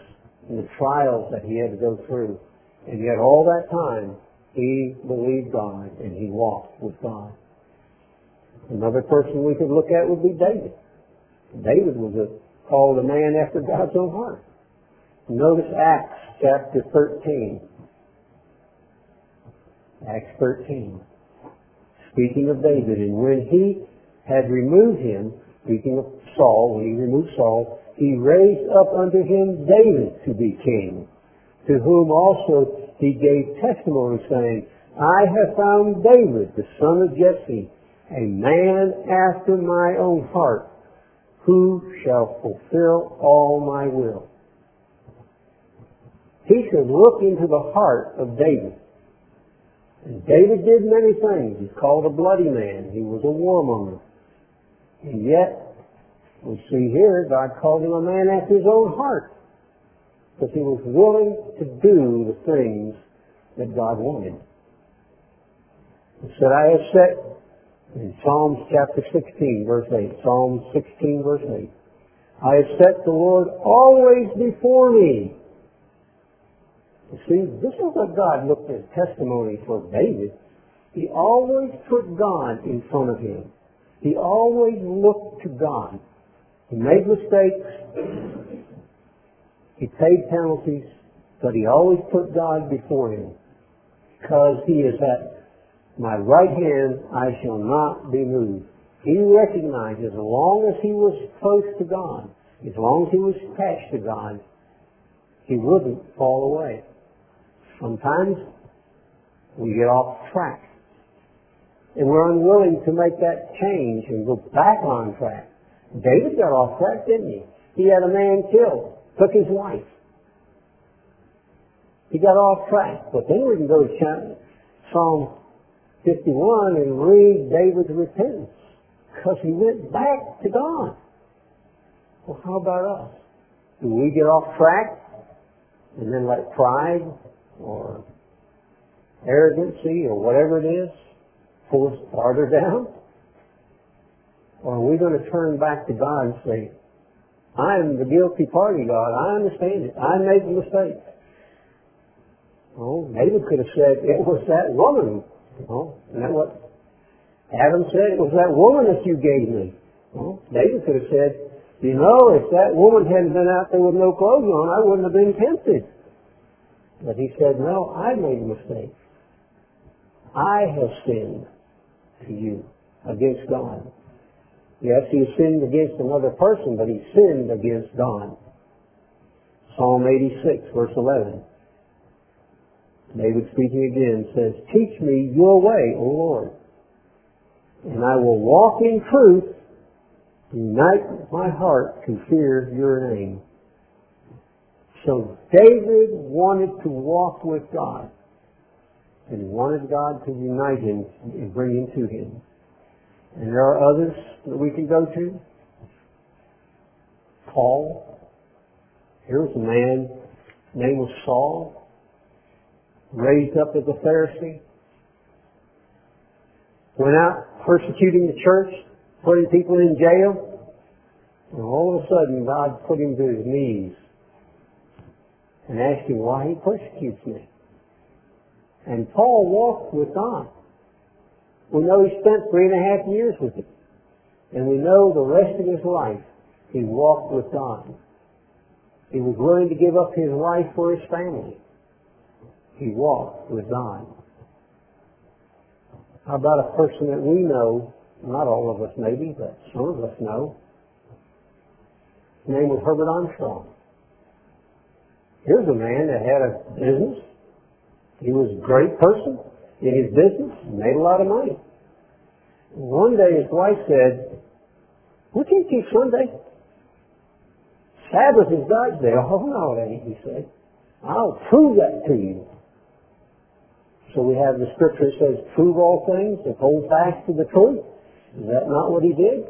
and the trials that he had to go through. And yet all that time, he believed God and he walked with God. Another person we could look at would be David. David was a, called a man after God's own heart. Notice Acts chapter 13. Acts 13. Speaking of David, and when he had removed him, speaking of Saul, when he removed Saul, he raised up unto him David to be king, to whom also he gave testimony, saying, I have found David, the son of Jesse, a man after my own heart, who shall fulfill all my will. He should look into the heart of David. And David did many things. He's called a bloody man. He was a warmonger. And yet, we see here, God called him a man after his own heart. Because he was willing to do the things that God wanted. He said, I have set in Psalms chapter 16, verse 8. Psalm 16, verse 8. I have set the Lord always before me. You see, this is what God looked at testimony for David. He always put God in front of him. He always looked to God. He made mistakes. He paid penalties, but he always put God before him because he is at my right hand I shall not be moved. He recognized as long as he was close to God, as long as he was attached to God, he wouldn't fall away. Sometimes we get off track. And we're unwilling to make that change and go back on track. David got off track, didn't he? He had a man killed, took his wife. He got off track. But then we can go to Psalm 51 and read David's repentance because he went back to God. Well, how about us? Do we get off track and then let pride or arrogancy or whatever it is pull us farther *laughs* down? Or are we going to turn back to God and say, I am the guilty party, God. I understand it. I made the mistake. Oh, David could have said, it was that woman Oh, isn't that what Adam said? It was that woman that you gave me. Oh, David could have said, You know, if that woman hadn't been out there with no clothes on, I wouldn't have been tempted. But he said, no, I made a mistake. I have sinned to you against God. Yes, he sinned against another person, but he sinned against God. Psalm 86, verse 11. David speaking again says, Teach me your way, O Lord, and I will walk in truth. Unite my heart to fear your name. So David wanted to walk with God, and he wanted God to unite him and bring him to him. And there are others that we can go to. Paul. Here's a man, name was Saul, raised up as a Pharisee, went out persecuting the church, putting people in jail, and all of a sudden God put him to his knees and asked him why he persecutes me. And Paul walked with God. We know he spent three and a half years with him. And we know the rest of his life he walked with God. He was willing to give up his life for his family. He walked with God. How about a person that we know, not all of us maybe, but some of us know. His name was Herbert Armstrong. Here's a man that had a business. He was a great person in his business, made a lot of money. One day his wife said, we can't keep Sunday. Sabbath is God's day. Oh, no, it ain't, he said. I'll prove that to you. So we have the scripture that says, prove all things and hold fast to the truth. Is that not what he did?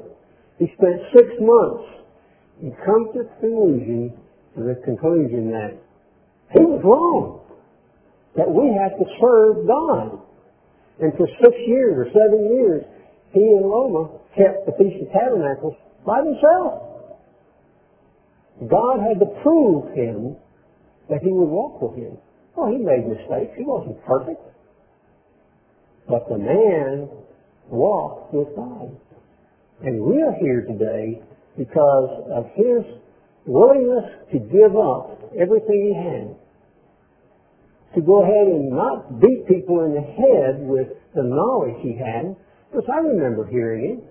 He spent six months and come to the conclusion, to the conclusion that he was wrong. That we have to serve God. And for six years or seven years, he and Loma kept the Feast of Tabernacles by themselves. God had to prove him that he would walk with him. Well, he made mistakes. He wasn't perfect. But the man walked with God. And we're here today because of his willingness to give up everything he had. To go ahead and not beat people in the head with the knowledge he had, because I remember hearing him.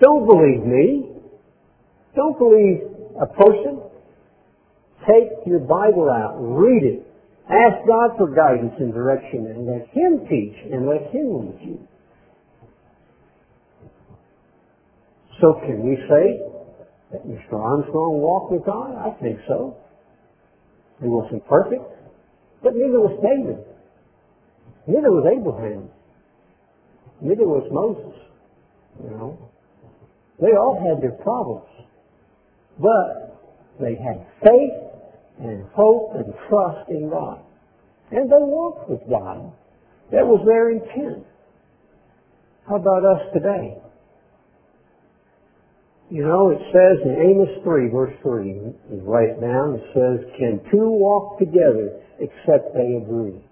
Don't believe me. Don't believe a person. Take your Bible out, read it, ask God for guidance and direction, and let Him teach and let Him lead you. So can we say that Mr. Armstrong walked with God? I think so. He wasn't perfect, but neither was David. Neither was Abraham. Neither was Moses. You know, they all had their problems, but they had faith and hope and trust in God, and they walked with God. That was their intent. How about us today? You know, it says in Amos 3, verse 3, you write it down, it says, Can two walk together except they agree?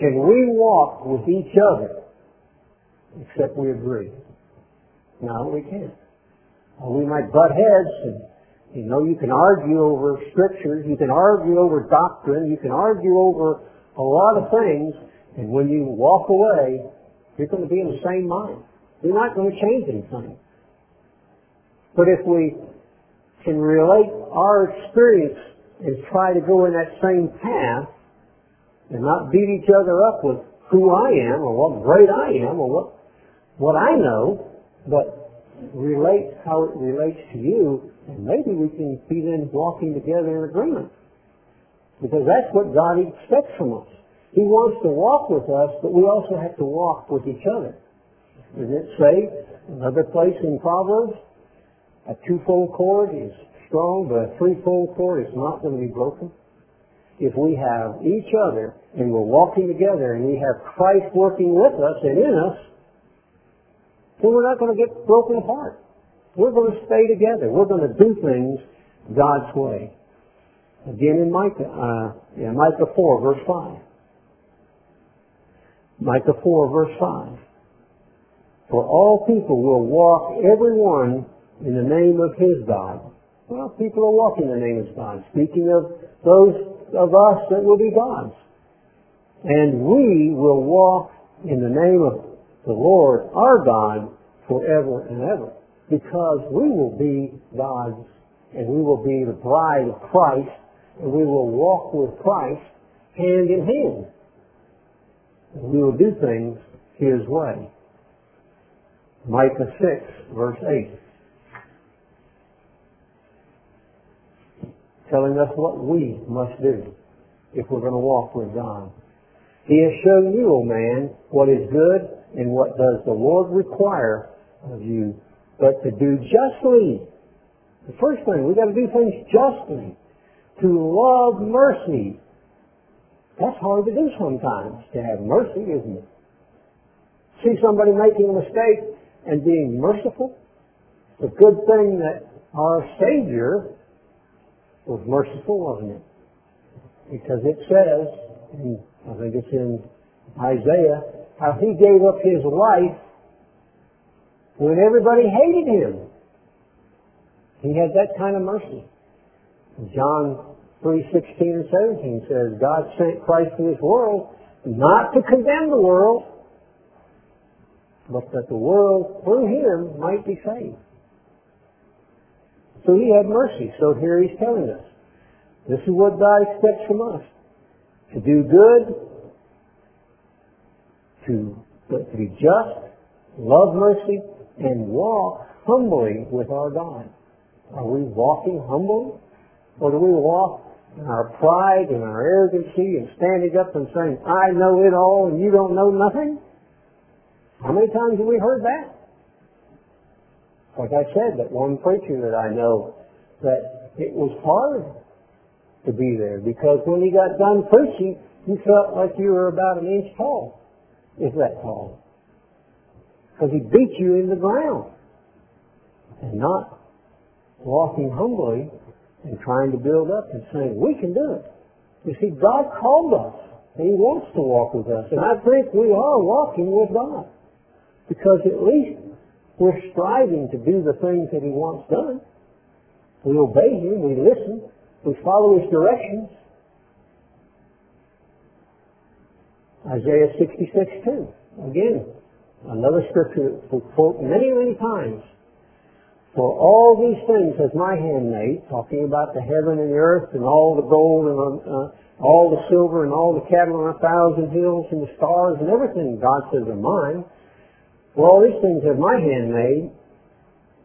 Can we walk with each other except we agree? No, we can't. Well, we might butt heads and you know, you can argue over scriptures, you can argue over doctrine, you can argue over a lot of things, and when you walk away, you're going to be in the same mind. You're not going to change anything. But if we can relate our experience and try to go in that same path and not beat each other up with who I am or what great I am or what what I know, but relate how it relates to you, and maybe we can be then walking together in agreement. Because that's what God expects from us. He wants to walk with us, but we also have to walk with each other. Does it say, another place in Proverbs, a twofold cord is strong, but a threefold cord is not going to be broken? If we have each other and we're walking together and we have Christ working with us and in us, then we're not going to get broken apart. We're going to stay together. We're going to do things God's way. Again in Micah, uh, yeah, Micah 4, verse 5. Micah 4, verse 5. For all people will walk every one in the name of his God. Well, people are walking in the name of God. Speaking of those of us that will be gods. And we will walk in the name of the Lord our God forever and ever. Because we will be gods and we will be the bride of Christ and we will walk with Christ hand in hand. And we will do things His way. Micah 6, verse 8. Telling us what we must do if we're going to walk with God. He has shown you, O man, what is good and what does the Lord require of you, but to do justly. The first thing, we've got to do things justly. To love mercy. That's hard to do sometimes, to have mercy, isn't it? See somebody making a mistake and being merciful. It's a good thing that our Savior was merciful, wasn't it? Because it says, and I think it's in Isaiah, how he gave up his life when everybody hated him. He had that kind of mercy. John 3, 16 and 17 says, God sent Christ to this world not to condemn the world, but that the world through him might be saved. So he had mercy. So here he's telling us. This is what God expects from us. To do good, to, to be just, love mercy, and walk humbly with our God. Are we walking humbly? Or do we walk in our pride and our arrogancy and standing up and saying, I know it all and you don't know nothing? How many times have we heard that? Like I said, that one preacher that I know, that it was hard to be there because when he got done preaching, you felt like you were about an inch tall, if that tall. Because he beat you in the ground and not walking humbly and trying to build up and saying, we can do it. You see, God called us and he wants to walk with us. And I think we are walking with God. Because at least we're striving to do the things that he wants done. We obey him, we listen, we follow his directions. Isaiah 66 too. Again, another scripture we quote many, many times. For all these things has my hand made, talking about the heaven and the earth and all the gold and uh, all the silver and all the cattle on a thousand hills and the stars and everything God says are mine. All these things have my hand made,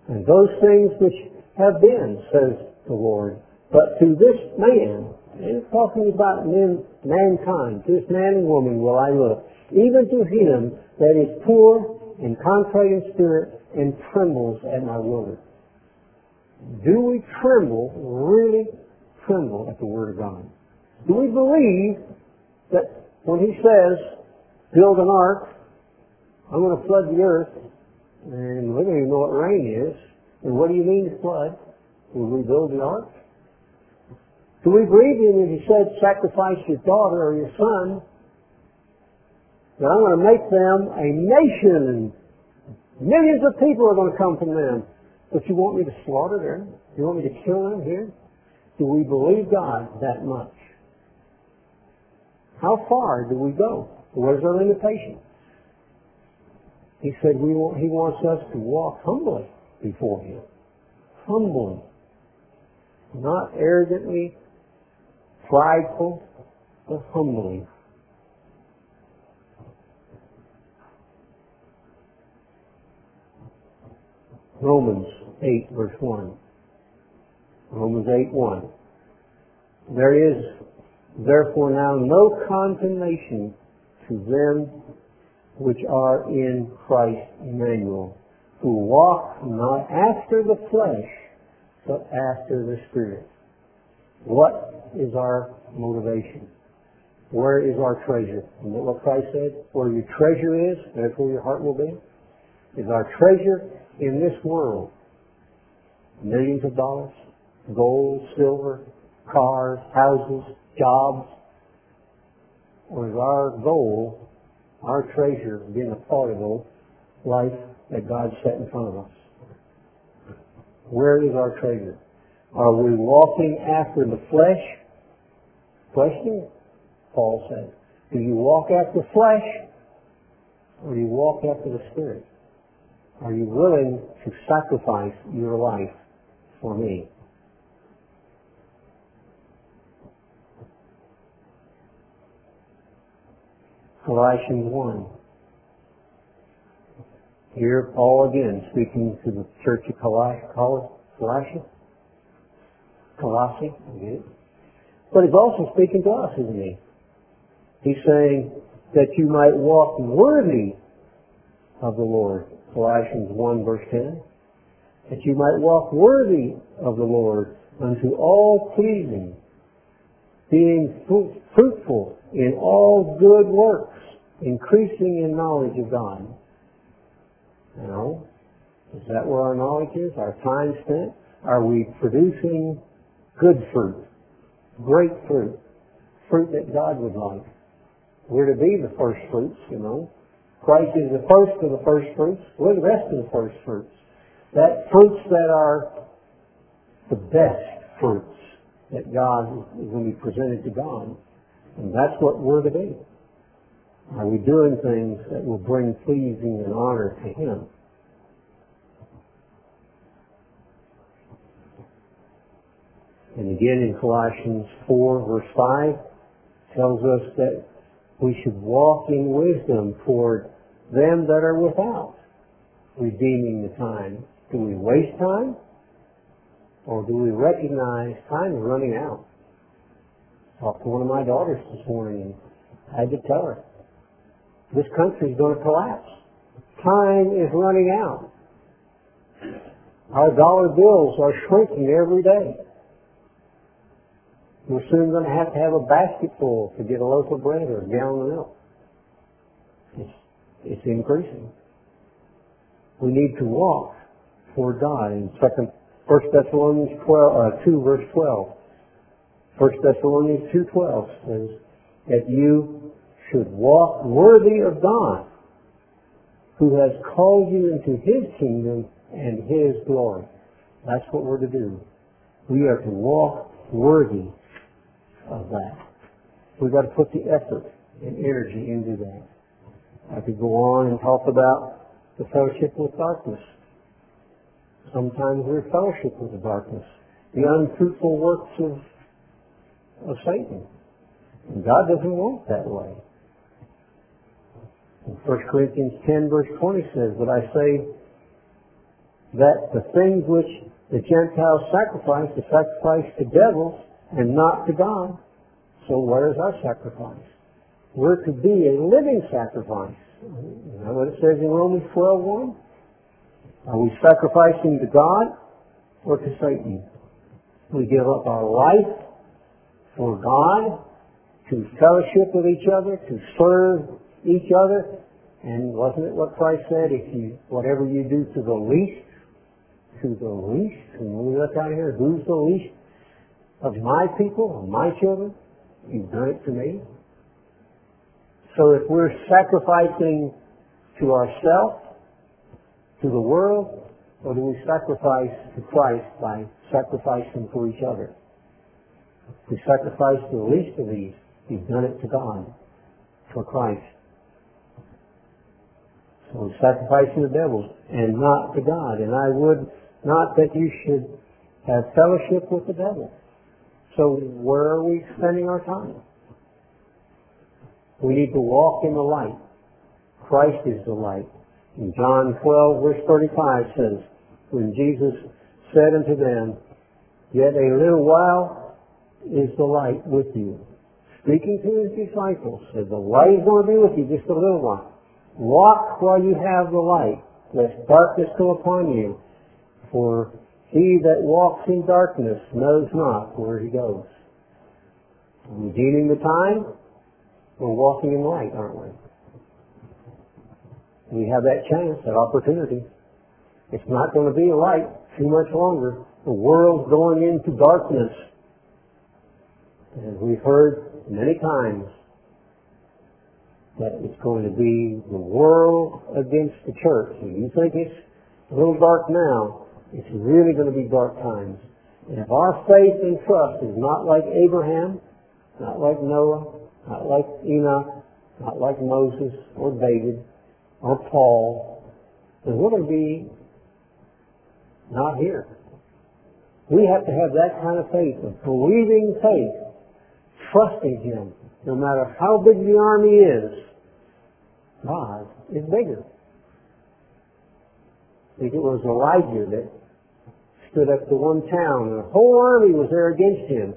and those things which have been, says the Lord. But to this man, and talking about men, mankind, this man and woman will I look, even to him that is poor and contrite in spirit and trembles at my word. Do we tremble, really tremble at the word of God? Do we believe that when he says, build an ark, I'm going to flood the earth, and we don't even know what rain is, and what do you mean to flood? Will we build the ark? Do we believe him if he said, sacrifice your daughter or your son, that I'm going to make them a nation and millions of people are going to come from them. But you want me to slaughter them? You want me to kill them here? Do we believe God that much? How far do we go? Where's our limitation? He said we he wants us to walk humbly before him. Humbly. Not arrogantly, prideful, but humbly. Romans 8 verse 1. Romans 8 1. There is therefore now no condemnation to them which are in Christ Emmanuel, who walk not after the flesh, but after the Spirit. What is our motivation? Where is our treasure? Isn't that what Christ said? Where your treasure is, that's where your heart will be. Is our treasure in this world millions of dollars, gold, silver, cars, houses, jobs? Or is our goal, our treasure, being a part of the life that God set in front of us? Where is our treasure? Are we walking after the flesh? Question, Paul says. Do you walk after the flesh or do you walk after the Spirit? Are you willing to sacrifice your life for me? Colossians 1. Here, Paul again speaking to the church of Colossae. Colossae, but he's also speaking to us, isn't he? He's saying that you might walk worthy of the Lord. Colossians 1 verse 10. That you might walk worthy of the Lord unto all pleasing, being fruitful in all good works, increasing in knowledge of God. Now, is that where our knowledge is? Our time spent? Are we producing good fruit? Great fruit? Fruit that God would like? We're to be the first fruits, you know. Christ is the first of the first fruits. We're the rest of the first fruits. That fruits that are the best fruits that God is going to be presented to God. And that's what we're to be. Are we doing things that will bring pleasing and honor to Him? And again in Colossians 4 verse 5 tells us that we should walk in wisdom toward them that are without, redeeming the time. Do we waste time? Or do we recognize time is running out? I talked to one of my daughters this morning and I had to tell her, this country is going to collapse. Time is running out. Our dollar bills are shrinking every day. We're soon going to have to have a basket full to get a loaf of bread or a gallon of milk. It's, it's increasing. We need to walk toward God. In second, First Thessalonians 12, uh, 2 verse 12. First Thessalonians 2.12 says that you should walk worthy of God who has called you into His kingdom and His glory. That's what we're to do. We are to walk worthy of that. We've got to put the effort and energy into that. I could go on and talk about the fellowship with darkness. Sometimes we're fellowship with the darkness. The unfruitful works of, of Satan. And God doesn't want that way. In 1 Corinthians 10 verse 20 says, But I say that the things which the Gentiles sacrifice, they sacrifice to devils, and not to God. So where is our sacrifice? We're to be a living sacrifice. You know what it says in Romans 12.1? Are we sacrificing to God or to Satan? We give up our life for God, to fellowship with each other, to serve each other. And wasn't it what Christ said? If you, whatever you do to the least, to the least, and we look out here, who's the least? of my people, of my children. You've done it to me. So if we're sacrificing to ourselves, to the world, or do we sacrifice to Christ by sacrificing for each other? If we sacrifice to the least of these, we've done it to God, for Christ. We're sacrificing the devil and not to God. And I would not that you should have fellowship with the devil. So where are we spending our time? We need to walk in the light. Christ is the light. In John 12 verse 35 says, when Jesus said unto them, Yet a little while is the light with you. Speaking to his disciples, said, the light is going to be with you just a little while. Walk while you have the light, lest darkness come upon you. For he that walks in darkness knows not where he goes. Redeeming the time, we're walking in light, aren't we? We have that chance, that opportunity. It's not going to be light too much longer. The world's going into darkness. And we've heard many times that it's going to be the world against the church. And you think it's a little dark now, it's really going to be dark times. And if our faith and trust is not like Abraham, not like Noah, not like Enoch, not like Moses or David or Paul, then we're going to be not here. We have to have that kind of faith, a believing faith, trusting Him, no matter how big the army is. God is bigger. I think it was Elijah that stood up to one town, and a whole army was there against him.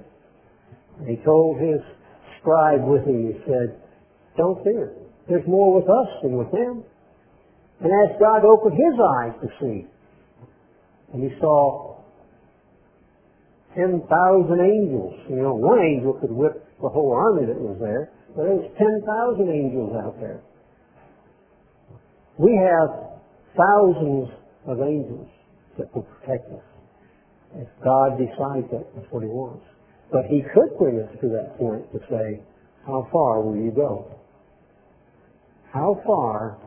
And he told his scribe with him, he said, Don't fear. There's more with us than with them. And asked God to open his eyes to see. And he saw 10,000 angels. You know, one angel could whip the whole army that was there, but there was 10,000 angels out there. We have thousands of angels that will protect us. If God decides that, that's what He wants. But He could bring us to that point to say, how far will you go? How far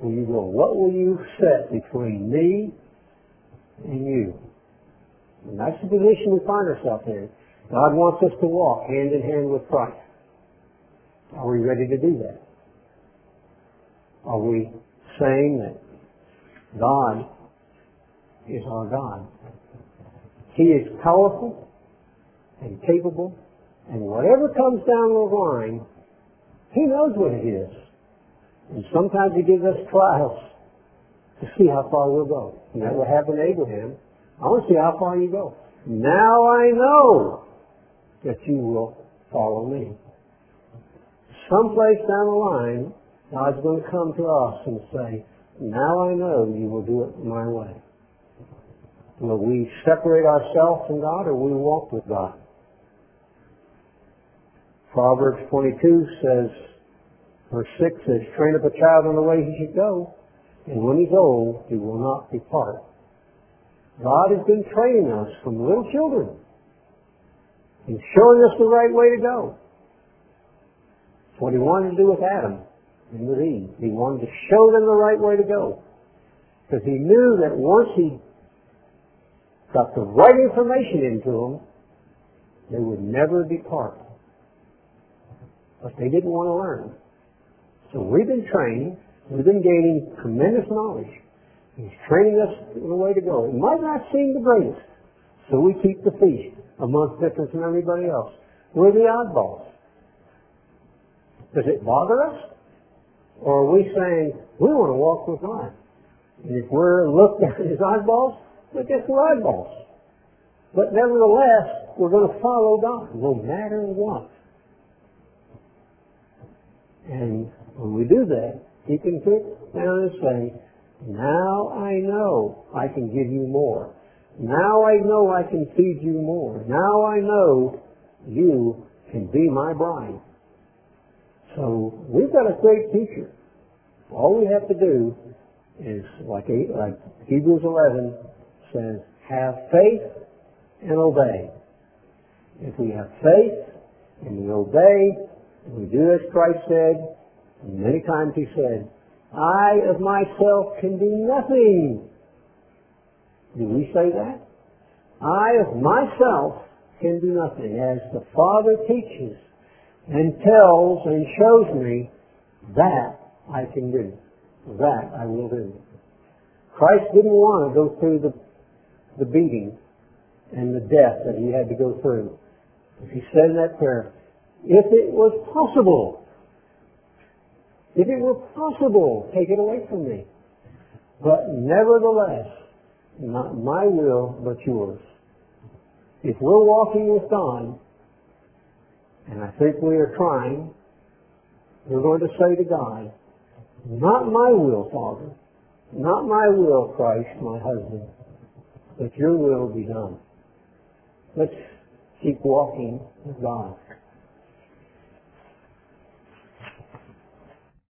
will you go? What will you set between me and you? And that's the position we find ourselves in. God wants us to walk hand in hand with Christ. Are we ready to do that? Are we saying that God is our God? He is powerful and capable, and whatever comes down the line, He knows what it is. And sometimes He gives us trials to see how far we'll go. And that what happened to Abraham. I want to see how far you go. Now I know that you will follow me. Someplace down the line, God's going to come to us and say, now I know you will do it my way. Will we separate ourselves from God or will we walk with God? Proverbs 22 says, verse 6 says, train up a child in the way he should go, and when he's old, he will not depart. God has been training us from little children. He's showing us the right way to go. It's what he wanted to do with Adam and with Eve. He wanted to show them the right way to go. Because he knew that once he got the right information into them, they would never depart. But they didn't want to learn. So we've been trained, we've been gaining tremendous knowledge. He's training us the way to go. It might not seem the greatest, so we keep the feast amongst different from everybody else. We're the oddballs. Does it bother us? Or are we saying, we want to walk with God? And if we're looked at as oddballs, we're just oddballs. But nevertheless, we're going to follow God no matter what. And when we do that, He can sit down and say, now I know I can give you more. Now I know I can feed you more. Now I know you can be my bride. So we've got a great teacher. All we have to do is, like, like Hebrews 11 says, have faith and obey. If we have faith and we obey, and we do as Christ said, and many times he said, I of myself can do nothing. Do we say that? I of myself can do nothing. As the Father teaches and tells and shows me, that I can do. That I will do. Christ didn't want to go through the the beating and the death that he had to go through. He said in that prayer, if it was possible, if it were possible, take it away from me. But nevertheless, not my will, but yours. If we're walking with God, and I think we are trying, we're going to say to God, not my will, Father, not my will, Christ, my husband, but your will be done. Let's keep walking with God.